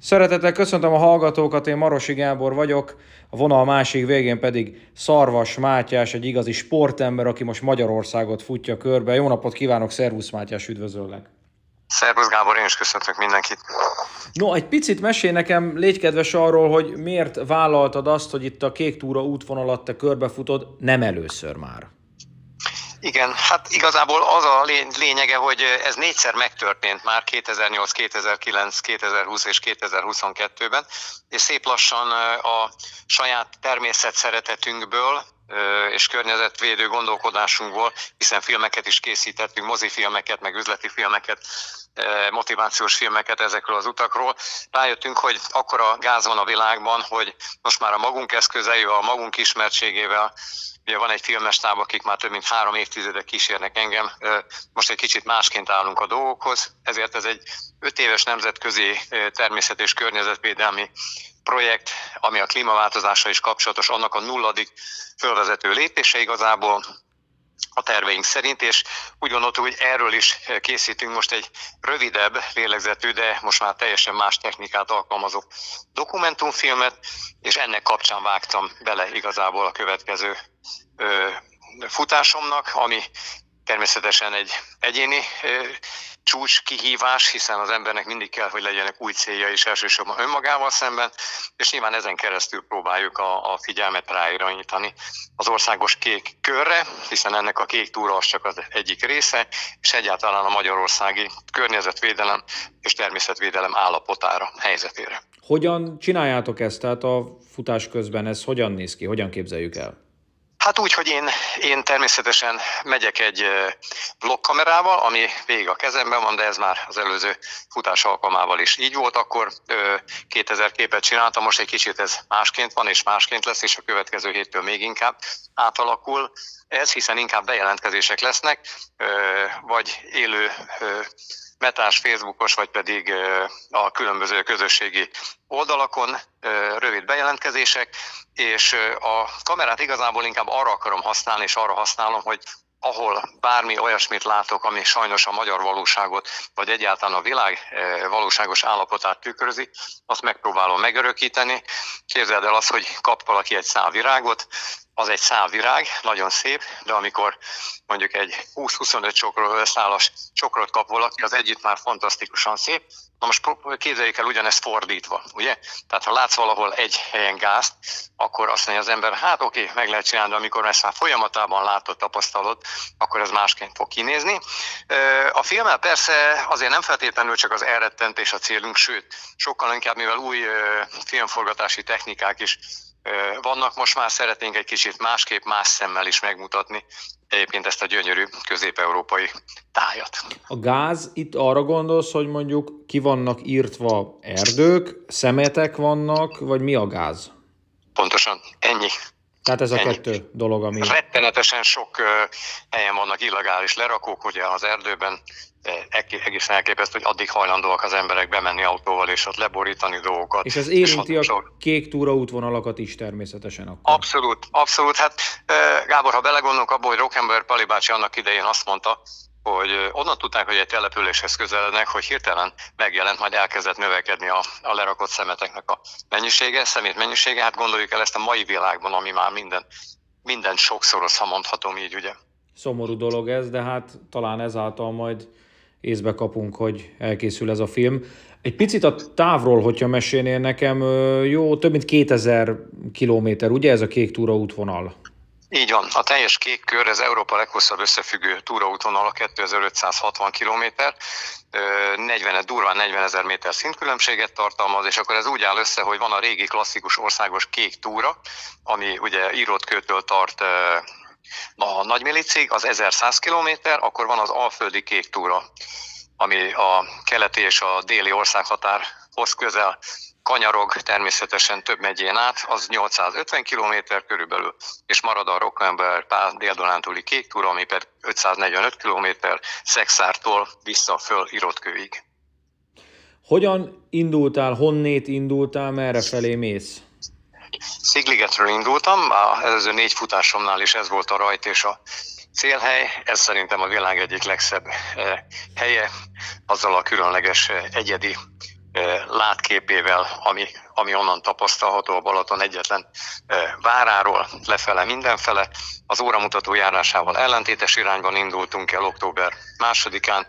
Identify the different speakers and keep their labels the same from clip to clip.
Speaker 1: Szeretettel köszöntöm a hallgatókat, én Marosi Gábor vagyok, a vonal másik végén pedig Szarvas Mátyás, egy igazi sportember, aki most Magyarországot futja körbe. Jó napot kívánok, szervusz Mátyás, üdvözöllek!
Speaker 2: Szervusz Gábor, én is köszöntök mindenkit.
Speaker 1: No, egy picit mesélj nekem, légy kedves arról, hogy miért vállaltad azt, hogy itt a Kék Túra útvonalat te körbefutod, nem először már.
Speaker 2: Igen, hát igazából az a lé- lényege, hogy ez négyszer megtörtént már 2008, 2009, 2020 és 2022-ben, és szép lassan a saját természet szeretetünkből és környezetvédő gondolkodásunkból, hiszen filmeket is készítettünk, mozifilmeket, meg üzleti filmeket, motivációs filmeket ezekről az utakról. Rájöttünk, hogy akkora gáz van a világban, hogy most már a magunk eszközeivel, a magunk ismertségével, Ugye van egy filmestáb, akik már több mint három évtizede kísérnek engem. Most egy kicsit másként állunk a dolgokhoz, ezért ez egy öt éves nemzetközi természet- és környezetvédelmi projekt, ami a klímaváltozással is kapcsolatos, annak a nulladik fölvezető lépése igazából a terveink szerint, és úgy gondoltuk, hogy erről is készítünk most egy rövidebb lélegzetű, de most már teljesen más technikát alkalmazó dokumentumfilmet, és ennek kapcsán vágtam bele igazából a következő ö, futásomnak, ami természetesen egy egyéni csúcs kihívás, hiszen az embernek mindig kell, hogy legyenek új célja is elsősorban önmagával szemben, és nyilván ezen keresztül próbáljuk a, a figyelmet ráirányítani az országos kék körre, hiszen ennek a kék túra az csak az egyik része, és egyáltalán a magyarországi környezetvédelem és természetvédelem állapotára, helyzetére.
Speaker 1: Hogyan csináljátok ezt? Tehát a futás közben ez hogyan néz ki? Hogyan képzeljük el?
Speaker 2: Hát úgy, hogy én, én természetesen megyek egy vlogkamerával, ami végig a kezemben van, de ez már az előző futás alkalmával is így volt, akkor 2000 képet csináltam, most egy kicsit ez másként van, és másként lesz, és a következő héttől még inkább átalakul ez, hiszen inkább bejelentkezések lesznek, vagy élő metás, Facebookos, vagy pedig a különböző közösségi oldalakon rövid bejelentkezések, és a kamerát igazából inkább arra akarom használni, és arra használom, hogy ahol bármi olyasmit látok, ami sajnos a magyar valóságot, vagy egyáltalán a világ valóságos állapotát tükrözi, azt megpróbálom megörökíteni. Képzeld el azt, hogy kap valaki egy szál virágot, az egy szálvirág, nagyon szép, de amikor mondjuk egy 20-25 csokról összeállas csokrot kap valaki, az együtt már fantasztikusan szép. Na most képzeljük el ugyanezt fordítva, ugye? Tehát ha látsz valahol egy helyen gázt, akkor azt mondja az ember, hát oké, meg lehet csinálni, de amikor ezt már folyamatában látod, tapasztalod, akkor ez másként fog kinézni. A filmmel persze azért nem feltétlenül csak az elrettentés a célunk, sőt, sokkal inkább, mivel új filmforgatási technikák is vannak, most már szeretnénk egy kicsit másképp, más szemmel is megmutatni egyébként ezt a gyönyörű közép-európai tájat.
Speaker 1: A gáz, itt arra gondolsz, hogy mondjuk ki vannak írtva erdők, szemetek vannak, vagy mi a gáz?
Speaker 2: Pontosan, ennyi.
Speaker 1: Tehát ez a ennyi. kettő dolog, ami...
Speaker 2: Rettenetesen sok helyen vannak illegális lerakók, ugye az erdőben, egészen elképesztő, hogy addig hajlandóak az emberek bemenni autóval és ott leborítani dolgokat.
Speaker 1: És ez érinti és a kék túra útvonalakat is természetesen akkor.
Speaker 2: Abszolút, abszolút. Hát Gábor, ha belegondolunk abba, hogy Rockenberg Pali bácsi annak idején azt mondta, hogy onnan tudták, hogy egy településhez közelednek, hogy hirtelen megjelent, majd elkezdett növekedni a, a lerakott szemeteknek a mennyisége, szemét mennyisége. Hát gondoljuk el ezt a mai világban, ami már minden, minden sokszoros, ha mondhatom így, ugye.
Speaker 1: Szomorú dolog ez, de hát talán ezáltal majd észbe kapunk, hogy elkészül ez a film. Egy picit a távról, hogyha mesélnél nekem, jó, több mint 2000 kilométer, ugye ez a kék túra útvonal?
Speaker 2: Így van, a teljes kék kör, ez Európa leghosszabb összefüggő túraútvonala 2560 km, 40, durván 40 ezer méter szintkülönbséget tartalmaz, és akkor ez úgy áll össze, hogy van a régi klasszikus országos kék túra, ami ugye írott kőtől tart a Nagymilicig, az 1100 km, akkor van az Alföldi kék túra, ami a keleti és a déli országhatárhoz közel kanyarog természetesen több megyén át, az 850 km körülbelül, és marad a Rockember Pál déldonántúli kék túra, ami pedig 545 km Szexártól vissza föl Irotkőig.
Speaker 1: Hogyan indultál, honnét indultál, merre felé mész?
Speaker 2: Szigligetről indultam, az előző négy futásomnál is ez volt a rajt és a célhely. Ez szerintem a világ egyik legszebb eh, helye, azzal a különleges eh, egyedi látképével, ami, ami onnan tapasztalható a Balaton egyetlen váráról, lefele mindenfele. Az óramutató járásával ellentétes irányban indultunk el október másodikán,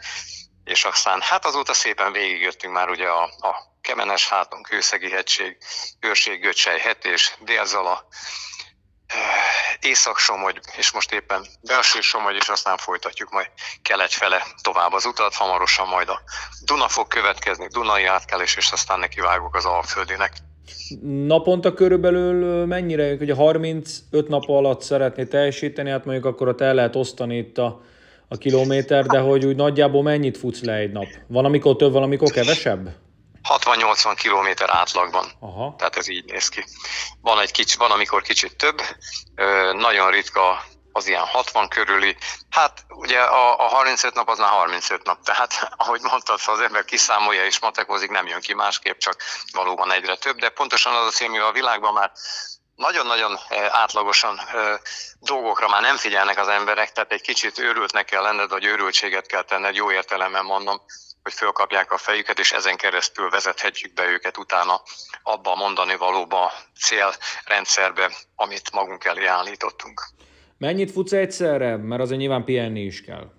Speaker 2: és aztán hát azóta szépen végigjöttünk már ugye a, a Kemenes háton, Kőszegi hegység, Őrség, Göcsej, Hetés, Délzala, Észak-Somogy, és most éppen belső Somogy, és aztán folytatjuk majd kelet fele tovább az utat, hamarosan majd a Duna fog következni, Dunai átkelés, és aztán neki vágok az Alföldinek.
Speaker 1: Naponta körülbelül mennyire, hogy a 35 nap alatt szeretné teljesíteni, hát mondjuk akkor ott el lehet osztani itt a, a kilométer, de hogy úgy nagyjából mennyit futsz le egy nap? Van, amikor több, van, amikor kevesebb?
Speaker 2: 60-80 kilométer átlagban.
Speaker 1: Aha.
Speaker 2: Tehát ez így néz ki. Van, egy kicsi, van, amikor kicsit több, nagyon ritka az ilyen 60 körüli. Hát ugye a, a 35 nap az már 35 nap, tehát ahogy mondtad, ha az ember kiszámolja és matekozik, nem jön ki másképp, csak valóban egyre több, de pontosan az a mivel a világban már nagyon-nagyon átlagosan dolgokra már nem figyelnek az emberek, tehát egy kicsit őrültnek kell lenned, vagy őrültséget kell tenned, jó értelemben mondom, hogy fölkapják a fejüket, és ezen keresztül vezethetjük be őket utána abba a mondani valóba célrendszerbe, amit magunk elé állítottunk.
Speaker 1: Mennyit futsz egyszerre? Mert azért nyilván pihenni is kell.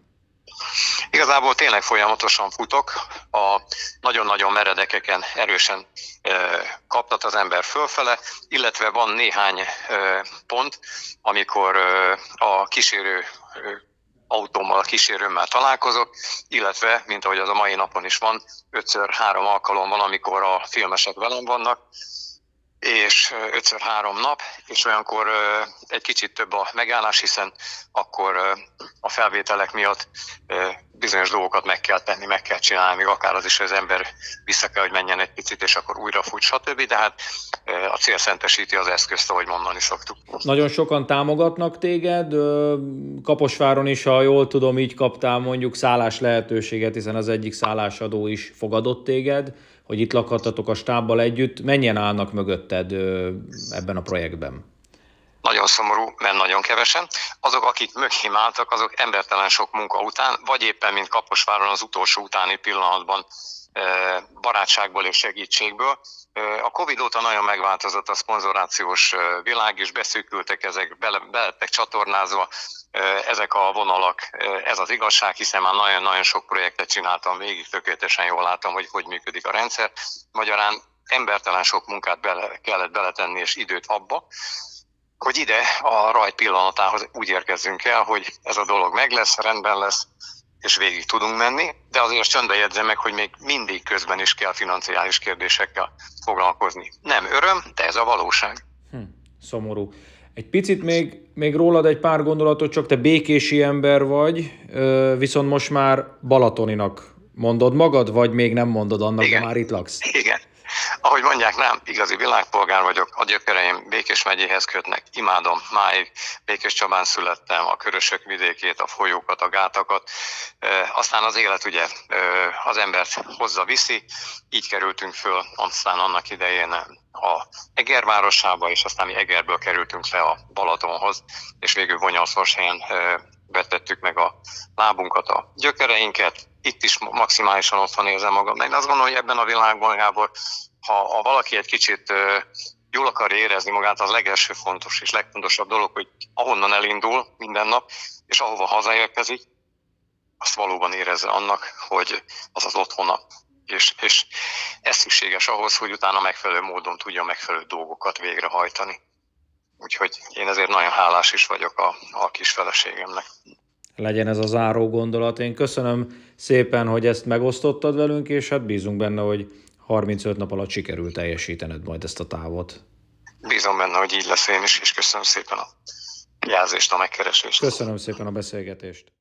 Speaker 2: Igazából tényleg folyamatosan futok, a nagyon-nagyon meredekeken erősen kaptat az ember fölfele, illetve van néhány pont, amikor a kísérő autómmal, a kísérőmmel találkozok, illetve, mint ahogy az a mai napon is van, ötször három alkalom van, amikor a filmesek velem vannak, és ötször három nap, és olyankor egy kicsit több a megállás, hiszen akkor a felvételek miatt bizonyos dolgokat meg kell tenni, meg kell csinálni, még akár az is, hogy az ember vissza kell, hogy menjen egy picit, és akkor újra fut, stb. De hát a cél szentesíti az eszközt, ahogy mondani szoktuk.
Speaker 1: Nagyon sokan támogatnak téged, Kaposváron is, ha jól tudom, így kaptál mondjuk szállás lehetőséget, hiszen az egyik szállásadó is fogadott téged hogy itt lakhattatok a stábbal együtt. Mennyien állnak mögötted ebben a projektben?
Speaker 2: Nagyon szomorú, mert nagyon kevesen. Azok, akik mögém álltak, azok embertelen sok munka után, vagy éppen, mint Kaposváron az utolsó utáni pillanatban barátságból és segítségből. A Covid óta nagyon megváltozott a szponzorációs világ, és beszűkültek ezek, bele, belettek csatornázva ezek a vonalak, ez az igazság, hiszen már nagyon-nagyon sok projektet csináltam végig, tökéletesen jól látom, hogy hogy működik a rendszer. Magyarán embertelen sok munkát bele, kellett beletenni és időt abba, hogy ide a rajt pillanatához úgy érkezzünk el, hogy ez a dolog meg lesz, rendben lesz, és végig tudunk menni, de azért csöndbe jegyzem meg, hogy még mindig közben is kell financiális kérdésekkel foglalkozni. Nem öröm, de ez a valóság.
Speaker 1: Hm, szomorú. Egy picit még, még rólad egy pár gondolatot, csak te békési ember vagy, viszont most már Balatoninak mondod magad, vagy még nem mondod annak, Igen. de már itt laksz?
Speaker 2: Igen. Ahogy mondják, nem, igazi világpolgár vagyok, a gyökereim Békés megyéhez kötnek, imádom, máig. Békés Csabán születtem, a körösök vidékét, a folyókat, a gátakat, aztán az élet ugye az embert hozza viszi, így kerültünk föl, aztán annak idején a Eger városába, és aztán mi Egerből kerültünk le a Balatonhoz, és végül helyen vetettük meg a lábunkat, a gyökereinket, itt is maximálisan otthon érzem magam. De én azt gondolom, hogy ebben a világban, Gábor, ha, ha valaki egy kicsit jól akar érezni magát, az legelső fontos és legfontosabb dolog, hogy ahonnan elindul minden nap, és ahova hazaérkezik, azt valóban érezze annak, hogy az az otthona. És, és ez szükséges ahhoz, hogy utána megfelelő módon tudja megfelelő dolgokat végrehajtani. Úgyhogy én ezért nagyon hálás is vagyok a, a kis feleségemnek.
Speaker 1: Legyen ez a záró gondolat. Én köszönöm szépen, hogy ezt megosztottad velünk, és hát bízunk benne, hogy 35 nap alatt sikerül teljesítened majd ezt a távot.
Speaker 2: Bízom benne, hogy így lesz én is, és köszönöm szépen a jelzést, a megkeresést.
Speaker 1: Köszönöm szépen a beszélgetést.